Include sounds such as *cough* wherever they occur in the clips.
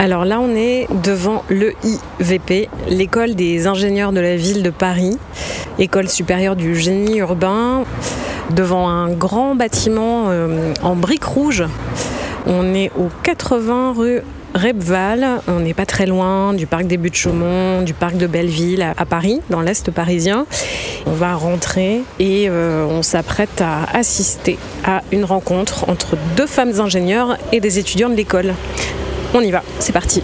Alors là, on est devant l'EIVP, l'école des ingénieurs de la ville de Paris, école supérieure du génie urbain, devant un grand bâtiment euh, en briques rouges. On est au 80 rue Repval, on n'est pas très loin du parc des Buttes-Chaumont, du parc de Belleville à Paris, dans l'Est parisien. On va rentrer et euh, on s'apprête à assister à une rencontre entre deux femmes ingénieurs et des étudiants de l'école. On y va, c'est parti.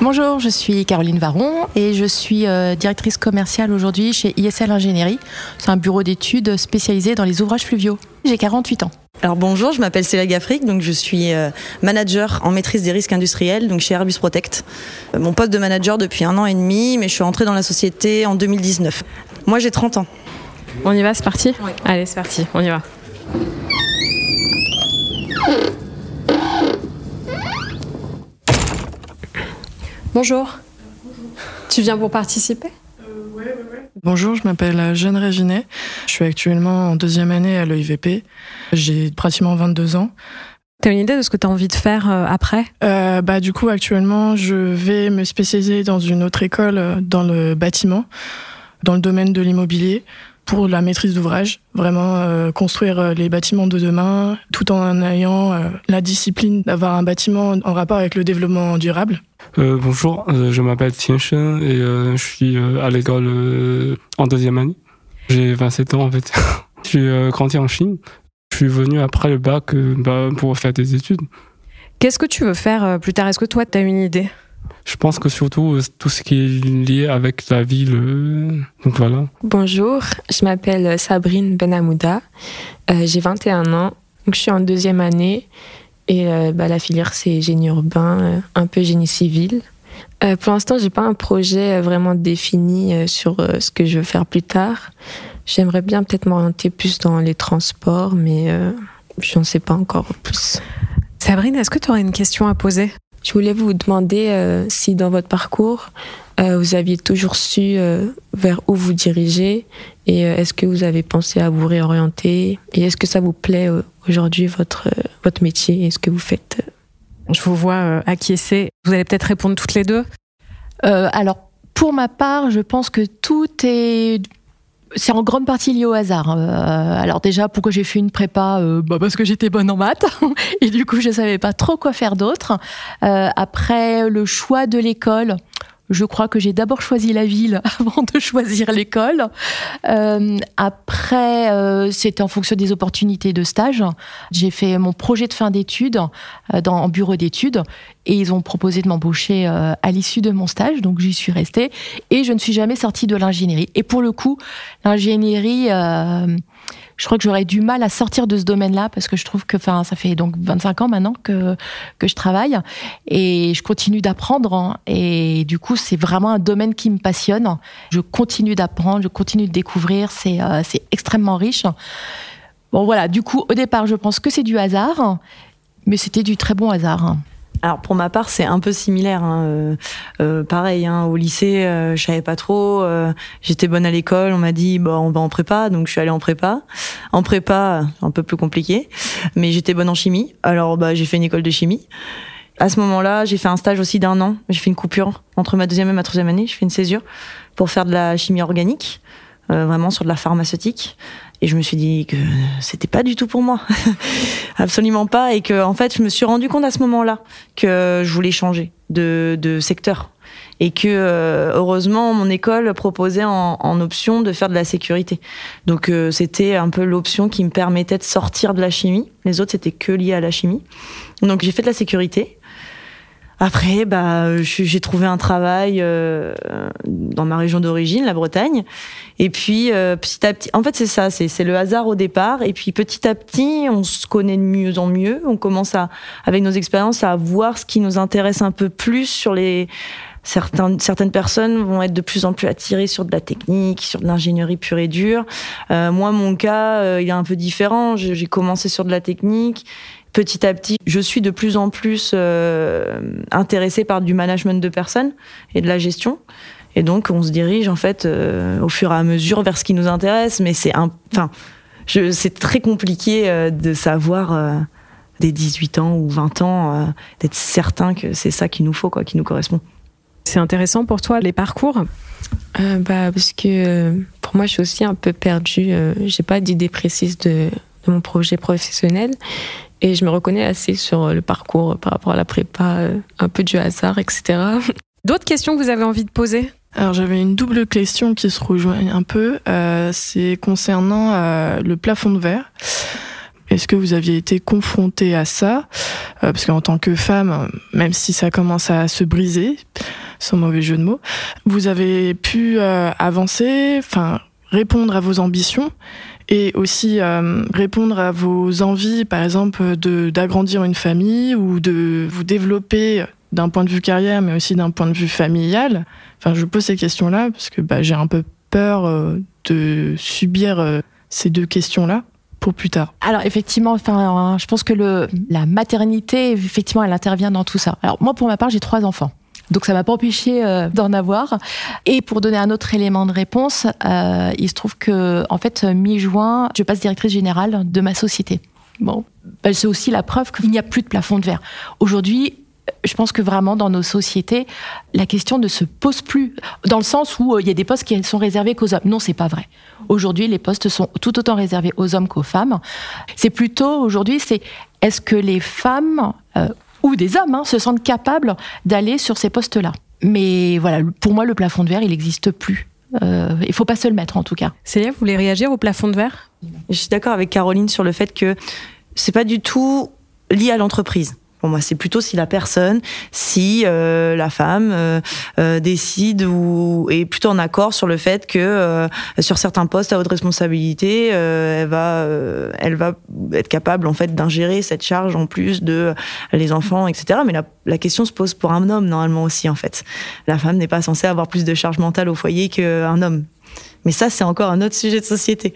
Bonjour, je suis Caroline Varon et je suis euh, directrice commerciale aujourd'hui chez ISL Ingénierie. C'est un bureau d'études spécialisé dans les ouvrages fluviaux. J'ai 48 ans. Alors bonjour, je m'appelle Célia Gaffric, donc je suis euh, manager en maîtrise des risques industriels, donc chez Airbus Protect. Euh, mon poste de manager depuis un an et demi, mais je suis entrée dans la société en 2019. Moi j'ai 30 ans. On y va, c'est parti Allez, c'est parti, on y va. Bonjour. Tu viens pour participer? Bonjour, je m'appelle Jeanne Réginet. Je suis actuellement en deuxième année à l'EIVP. J'ai pratiquement 22 ans. T'as une idée de ce que tu as envie de faire euh, après? Euh, bah, Du coup, actuellement, je vais me spécialiser dans une autre école euh, dans le bâtiment, dans le domaine de l'immobilier pour la maîtrise d'ouvrage, vraiment euh, construire euh, les bâtiments de demain, tout en ayant euh, la discipline d'avoir un bâtiment en rapport avec le développement durable. bonjour, je m'appelle Tienshen et je suis à l'école en deuxième année. J'ai 27 ans en fait. *laughs* je suis grandi en Chine. Je suis venu après le bac bah, pour faire des études. Qu'est-ce que tu veux faire plus tard? Est-ce que toi, tu as une idée? Je pense que surtout euh, tout ce qui est lié avec la ville. Euh, donc voilà. Bonjour, je m'appelle Sabrine Benamouda. Euh, j'ai 21 ans. Donc je suis en deuxième année. Et bah, la filière, c'est génie urbain, un peu génie civil. pour l'instant, j'ai pas un projet vraiment défini sur ce que je veux faire plus tard. J'aimerais bien peut-être m'orienter plus dans les transports, mais je n'en sais pas encore plus. Sabrine, est-ce que tu aurais une question à poser? Je voulais vous demander euh, si dans votre parcours, euh, vous aviez toujours su euh, vers où vous dirigez et est-ce que vous avez pensé à vous réorienter et est-ce que ça vous plaît aujourd'hui votre, votre métier et ce que vous faites? Je vous vois acquiescer. Vous allez peut-être répondre toutes les deux Alors, pour ma part, je pense que tout est c'est en grande partie lié au hasard. Euh, alors déjà, pourquoi j'ai fait une prépa euh, bah Parce que j'étais bonne en maths *laughs* et du coup, je savais pas trop quoi faire d'autre. Euh, après, le choix de l'école, je crois que j'ai d'abord choisi la ville *laughs* avant de choisir l'école. Après, c'était en fonction des opportunités de stage. J'ai fait mon projet de fin d'études dans en bureau d'études et ils ont proposé de m'embaucher euh, à l'issue de mon stage, donc j'y suis restée et je ne suis jamais sortie de l'ingénierie. Et pour le coup, l'ingénierie euh, je crois que j'aurais du mal à sortir de ce domaine-là parce que je trouve que, enfin, ça fait donc 25 ans maintenant que, que je travaille et je continue d'apprendre. Hein. et du coup, c'est vraiment un domaine qui me passionne. Je continue d'apprendre, je continue de découvrir. C'est euh, c'est extrêmement riche. Bon, voilà. Du coup, au départ, je pense que c'est du hasard, mais c'était du très bon hasard. Alors pour ma part, c'est un peu similaire. Hein. Euh, euh, pareil, hein, au lycée, euh, je savais pas trop. Euh, j'étais bonne à l'école. On m'a dit, bon, on va en prépa, donc je suis allée en prépa. En prépa, un peu plus compliqué, mais j'étais bonne en chimie. Alors bah, j'ai fait une école de chimie. À ce moment-là, j'ai fait un stage aussi d'un an. J'ai fait une coupure entre ma deuxième et ma troisième année. Je fais une césure pour faire de la chimie organique, vraiment sur de la pharmaceutique. Et je me suis dit que c'était pas du tout pour moi. *laughs* Absolument pas. Et que, en fait, je me suis rendu compte à ce moment-là que je voulais changer de, secteur. Et que, euh, heureusement, mon école proposait en, en, option de faire de la sécurité. Donc, euh, c'était un peu l'option qui me permettait de sortir de la chimie. Les autres, c'était que lié à la chimie. Donc, j'ai fait de la sécurité. Après, bah, j'ai trouvé un travail euh, dans ma région d'origine, la Bretagne. Et puis, euh, petit à petit, en fait, c'est ça, c'est le hasard au départ. Et puis, petit à petit, on se connaît de mieux en mieux. On commence à, avec nos expériences, à voir ce qui nous intéresse un peu plus sur les. Certains, certaines personnes vont être de plus en plus attirées sur de la technique, sur de l'ingénierie pure et dure. Euh, moi, mon cas, euh, il est un peu différent. J'ai commencé sur de la technique petit à petit, je suis de plus en plus euh, intéressée par du management de personnes et de la gestion. Et donc, on se dirige en fait euh, au fur et à mesure vers ce qui nous intéresse. Mais c'est un, enfin, c'est très compliqué euh, de savoir dès 18 ans ou 20 ans, d'être certain que c'est ça qu'il nous faut, quoi, qui nous correspond. C'est intéressant pour toi les parcours? Bah, Parce que pour moi, je suis aussi un peu perdue. J'ai pas d'idée précise de, de, mon projet professionnel. Et je me reconnais assez sur le parcours par rapport à la prépa, un peu du hasard, etc. *laughs* D'autres questions que vous avez envie de poser? Alors j'avais une double question qui se rejoigne un peu. Euh, c'est concernant euh, le plafond de verre. Est-ce que vous aviez été confronté à ça? Euh, Parce qu'en tant que femme, même si ça commence à se briser, sans mauvais jeu de mots, vous avez pu avancer, enfin répondre à vos ambitions et aussi répondre à vos envies, par exemple, d'agrandir une famille ou de vous développer d'un point de vue carrière, mais aussi d'un point de vue familial. Enfin, je pose ces questions-là parce que bah, j'ai un peu peur euh, de subir euh, ces deux questions-là pour plus tard. Alors effectivement, enfin, je pense que le, la maternité, effectivement, elle intervient dans tout ça. Alors moi, pour ma part, j'ai trois enfants. Donc ça m'a pas empêché euh, d'en avoir. Et pour donner un autre élément de réponse, il se trouve que en fait mi-juin, je passe directrice générale de ma société. Bon, bah, c'est aussi la preuve qu'il n'y a plus de plafond de verre. Aujourd'hui, je pense que vraiment dans nos sociétés, la question ne se pose plus dans le sens où euh, il y a des postes qui sont réservés qu'aux hommes. Non, c'est pas vrai. Aujourd'hui, les postes sont tout autant réservés aux hommes qu'aux femmes. C'est plutôt aujourd'hui, c'est est-ce que les femmes euh, ou des hommes hein, se sentent capables d'aller sur ces postes-là. Mais voilà, pour moi, le plafond de verre, il n'existe plus. Euh, il faut pas se le mettre en tout cas. Célia, vous voulez réagir au plafond de verre? Je suis d'accord avec Caroline sur le fait que c'est pas du tout lié à l'entreprise moi, c'est plutôt si la personne, si euh, la femme euh, euh, décide ou est plutôt en accord sur le fait que sur certains postes à haute responsabilité, elle va, elle va être capable en fait d'ingérer cette charge en plus de les enfants, etc. Mais la, la, question se pose pour un homme normalement aussi en fait. La femme n'est pas censée avoir plus de charge mentale au foyer qu'un homme. Mais ça, c'est encore un autre sujet de société.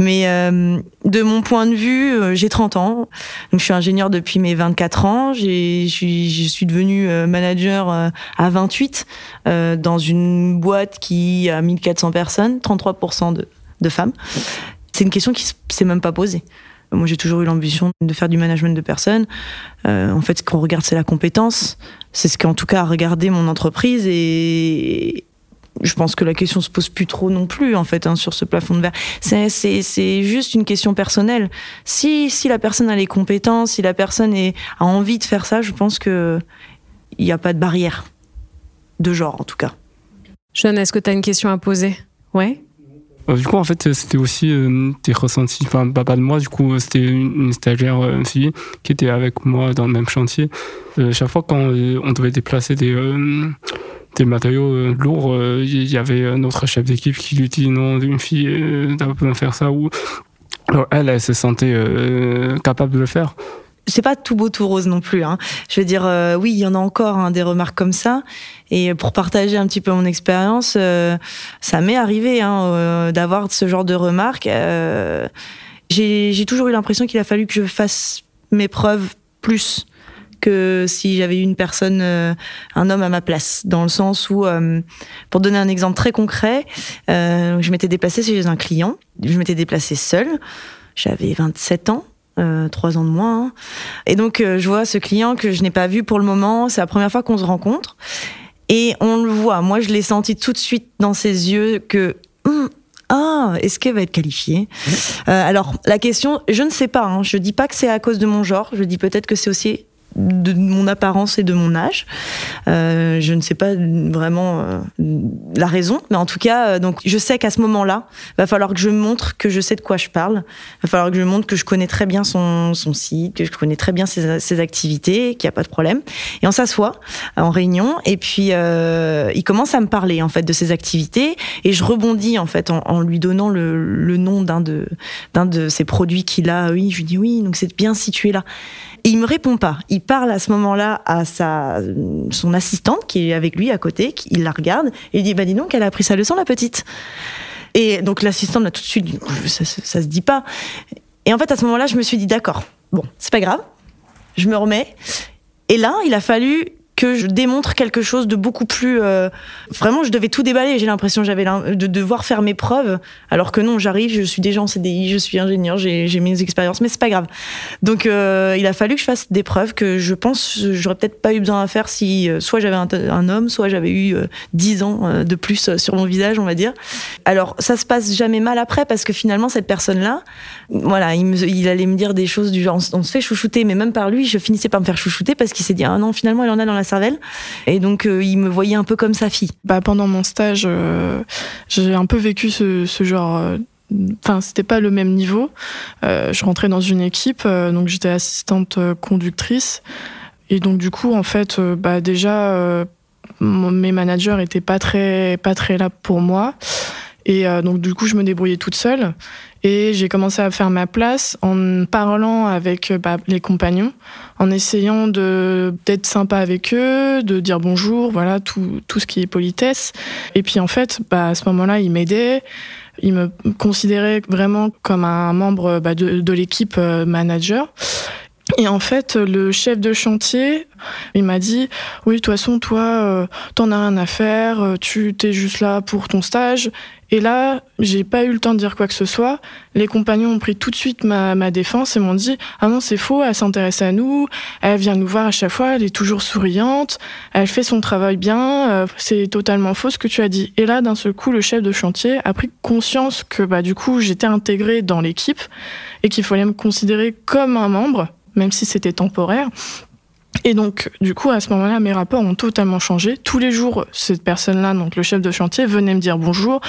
Mais euh, de mon point de vue, euh, j'ai 30 ans. Donc, je suis ingénieur depuis mes 24 ans. Je suis, je suis devenue euh, manager à 28 dans une boîte qui a 1400 personnes, 33% de, de femmes. C'est une question qui s'est même pas posée. Moi, j'ai toujours eu l'ambition de faire du management de personnes. en fait, ce qu'on regarde, c'est la compétence. C'est ce qu'en tout cas a regardé mon entreprise et, je pense que la question se pose plus trop non plus en fait hein, sur ce plafond de verre. C'est juste une question personnelle. Si, si la personne a les compétences, si la personne est, a envie de faire ça, je pense que il n'y a pas de barrière de genre en tout cas. Jeanne, est-ce que tu as une question à poser? Ouais. Euh, du coup, en fait, c'était aussi euh, des ressentis, enfin, pas, de moi, du coup, c'était une, stagiaire euh, fille qui était avec moi dans le même chantier. chaque fois quand on devait déplacer des, matériaux euh, lourds, il euh, y avait notre chef d'équipe qui lui dit non, une fille, euh, t'as pas besoin de faire ça. Ou elle, elle se sentait capable de le faire c'est pas tout beau tout rose non plus. Hein. Je veux dire, oui, il y en a encore hein, des remarques comme ça. Et pour partager un petit peu mon expérience, ça m'est arrivé hein, d'avoir ce genre de remarques. J'ai toujours eu l'impression qu'il a fallu que je fasse mes preuves plus que si j'avais eu une personne, euh, un homme à ma place, dans le sens où, euh, pour donner un exemple très concret, euh, je m'étais déplacée chez un client, je m'étais déplacée seule, j'avais 27 ans. Trois ans de moins. Hein. Et donc, je vois ce client que je n'ai pas vu pour le moment. C'est la première fois qu'on se rencontre. Et on le voit. Moi, je l'ai senti tout de suite dans ses yeux que hum, ah, est-ce qu'elle va être qualifiée? Alors, la question, je ne sais pas. Hein. Je dis pas que c'est à cause de mon genre. Je dis peut-être que c'est aussi de mon apparence et de mon âge. Euh, je ne sais pas vraiment euh, la raison, mais en tout cas, euh, donc je sais qu'à ce moment-là, va falloir que je montre que je sais de quoi je parle. Va falloir que je montre que je connais très bien son, son site, que je connais très bien ses, activités, qu'il n'y a pas de problème. Et on s'assoit en réunion, et puis il commence à me parler en fait de ses activités, et je rebondis en fait en, en lui donnant le, le nom d'un de d'un de ses produits qu'il a. Oui, je lui dis oui, donc c'est bien situé là. Et il me répond pas. Il parle à ce moment-là à sa, son assistante qui est avec lui à côté, il la regarde et il dit bah dis donc, elle a appris sa leçon la petite. Et donc l'assistante a tout de suite dit ça, ça, se dit pas. Et en fait à ce moment-là, je me suis dit d'accord, bon, c'est pas grave, je me remets. Et là, il a fallu que je démontre quelque chose de beaucoup plus. Euh, vraiment, je devais tout déballer. J'ai l'impression j'avais de devoir faire mes preuves, alors que non, j'arrive, je suis déjà en CDI, je suis ingénieur, j'ai mes expériences, mais c'est pas grave. Donc, euh, il a fallu que je fasse des preuves que je pense j'aurais peut-être pas eu besoin à faire si euh, soit j'avais un, homme, soit j'avais eu 10 ans de plus sur mon visage, on va dire. Alors, ça se passe jamais mal après parce que finalement, cette personne-là, voilà, il, allait me dire des choses du genre on, se fait chouchouter, mais même par lui, je finissais par me faire chouchouter parce qu'il s'est dit ah non, finalement, il en a dans la Et donc, euh, il me voyait un peu comme sa fille. Bah, pendant mon stage, euh, j'ai un peu vécu ce, genre. Euh, enfin, c'était pas le même niveau. je rentrais dans une équipe, donc j'étais assistante conductrice. Et donc, du coup, en fait, bah, déjà, mes managers étaient pas très, pas très là pour moi. Et donc, du coup, je me débrouillais toute seule. Et j'ai commencé à faire ma place en parlant avec bah, les compagnons, en essayant de d'être sympa avec eux, de dire bonjour, voilà tout tout ce qui est politesse. Et puis en fait, bah, à ce moment-là, ils m'aidaient. Ils me considéraient vraiment comme un membre bah, de, l'équipe euh, manager. Et en fait, le chef de chantier, il m'a dit Oui, de toute façon, toi, euh, t'en as rien à faire, euh, tu t'es juste là pour ton stage. Et là, j'ai pas eu le temps de dire quoi que ce soit. Les compagnons ont pris tout de suite ma, ma défense et m'ont dit Ah non, c'est faux, elle s'intéresse à nous, elle vient nous voir à chaque fois, elle est toujours souriante, elle fait son travail bien, euh, c'est totalement faux ce que tu as dit. Et là, d'un seul coup, le chef de chantier a pris conscience que bah, du coup, j'étais intégrée dans l'équipe et qu'il fallait me considérer comme un membre même si c'était temporaire. Et donc, du coup, à ce moment-là, mes rapports ont totalement changé. Tous les jours, cette personne-là, donc le chef de chantier, venait me dire bonjour.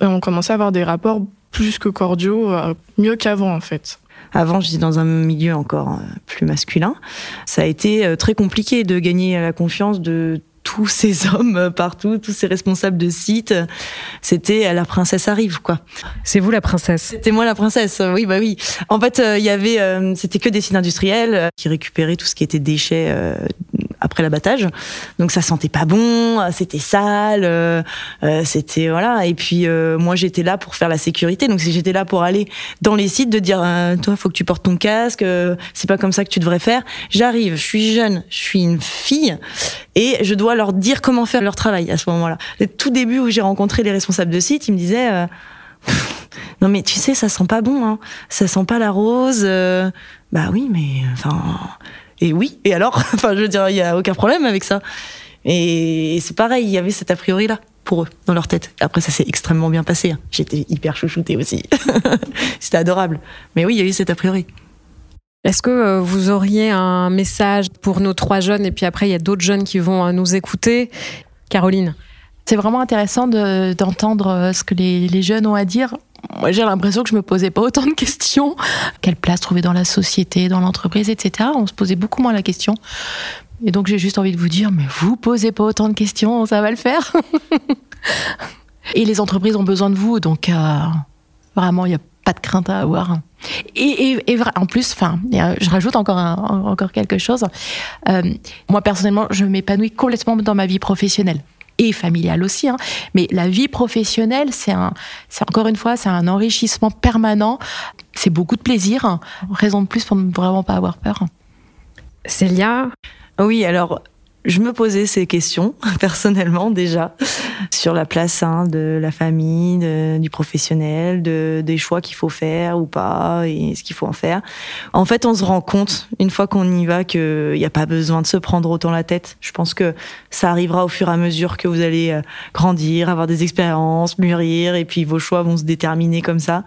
Et on commençait à avoir des rapports plus que cordiaux, euh, mieux qu'avant, en fait. Avant, j'étais dans un milieu encore euh, plus masculin. Ça a été euh, très compliqué de gagner la confiance de tous ces hommes partout, tous ces responsables de sites. C'était la princesse arrive, quoi. C'est vous la princesse C'était moi la princesse, oui, bah oui. En fait, euh, il y avait, euh, c'était que des sites industriels euh, qui récupéraient tout ce qui était déchets après l'abattage. Donc ça sentait pas bon, c'était sale, euh, euh, c'était voilà. Et puis euh, moi j'étais là pour faire la sécurité. Donc j'étais là pour aller dans les sites de dire toi faut que tu portes ton casque, c'est pas comme ça que tu devrais faire. J'arrive, je suis jeune, je suis une fille et je dois leur dire comment faire leur travail à ce moment-là. Le tout début où j'ai rencontré les responsables de site, ils me disaient non mais tu sais ça sent pas bon hein. ça sent pas la rose bah oui mais enfin et oui, et alors *laughs* Enfin, je veux dire, il n'y a aucun problème avec ça. Et c'est pareil, il y avait cet a priori là pour eux dans leur tête. Après, ça s'est extrêmement bien passé. Hein. J'étais hyper chouchoutée aussi. *laughs* C'était adorable. Mais oui, il y a eu cet a priori. Est-ce que euh, vous auriez un message pour nos trois jeunes et puis après il y a d'autres jeunes qui vont euh, nous écouter? Caroline C'est vraiment intéressant d'entendre euh, ce que les, les jeunes ont à dire moi j'ai l'impression que je me posais pas autant de questions. Quelle place trouver dans la société, dans l'entreprise, etc. On se posait beaucoup moins la question. Et donc j'ai juste envie de vous dire, mais vous posez pas autant de questions, ça va le faire. *laughs* et les entreprises ont besoin de vous, donc euh, vraiment il n'y a pas de crainte à avoir. Et, en plus, enfin, je rajoute encore encore quelque chose. Euh, moi personnellement, je m'épanouis complètement dans ma vie professionnelle et familiale aussi. Hein. Mais la vie professionnelle, c'est un, c'est encore une fois, c'est un enrichissement permanent. C'est beaucoup de plaisir. Raison de plus pour ne vraiment pas avoir peur. Célia? Oui, alors je me posais ces questions *laughs* personnellement déjà sur la place hein, de la famille, du professionnel, de, des choix qu'il faut faire ou pas et ce qu'il faut en faire. En fait, on se rend compte une fois qu'on y va qu'il n'y a pas besoin de se prendre autant la tête. Je pense que ça arrivera au fur et à mesure que vous allez euh, grandir, avoir des expériences, mûrir et puis vos choix vont se déterminer comme ça.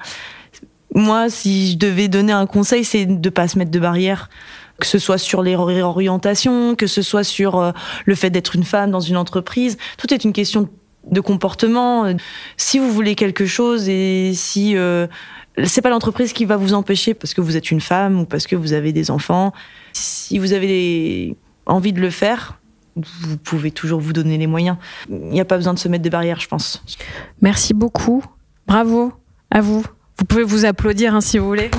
Moi, si je devais donner un conseil, c'est de pas se mettre de barrières que ce soit sur les réorientations, que ce soit sur euh, le fait d'être une femme dans une entreprise. Tout est une question de comportement. Si vous voulez quelque chose et si euh, c'est pas l'entreprise qui va vous empêcher parce que vous êtes une femme ou parce que vous avez des enfants, si vous avez envie de le faire, vous pouvez toujours vous donner les moyens. Il n'y a pas besoin de se mettre des barrières, je pense. Merci beaucoup. Bravo à vous. Vous pouvez vous applaudir hein, si vous voulez.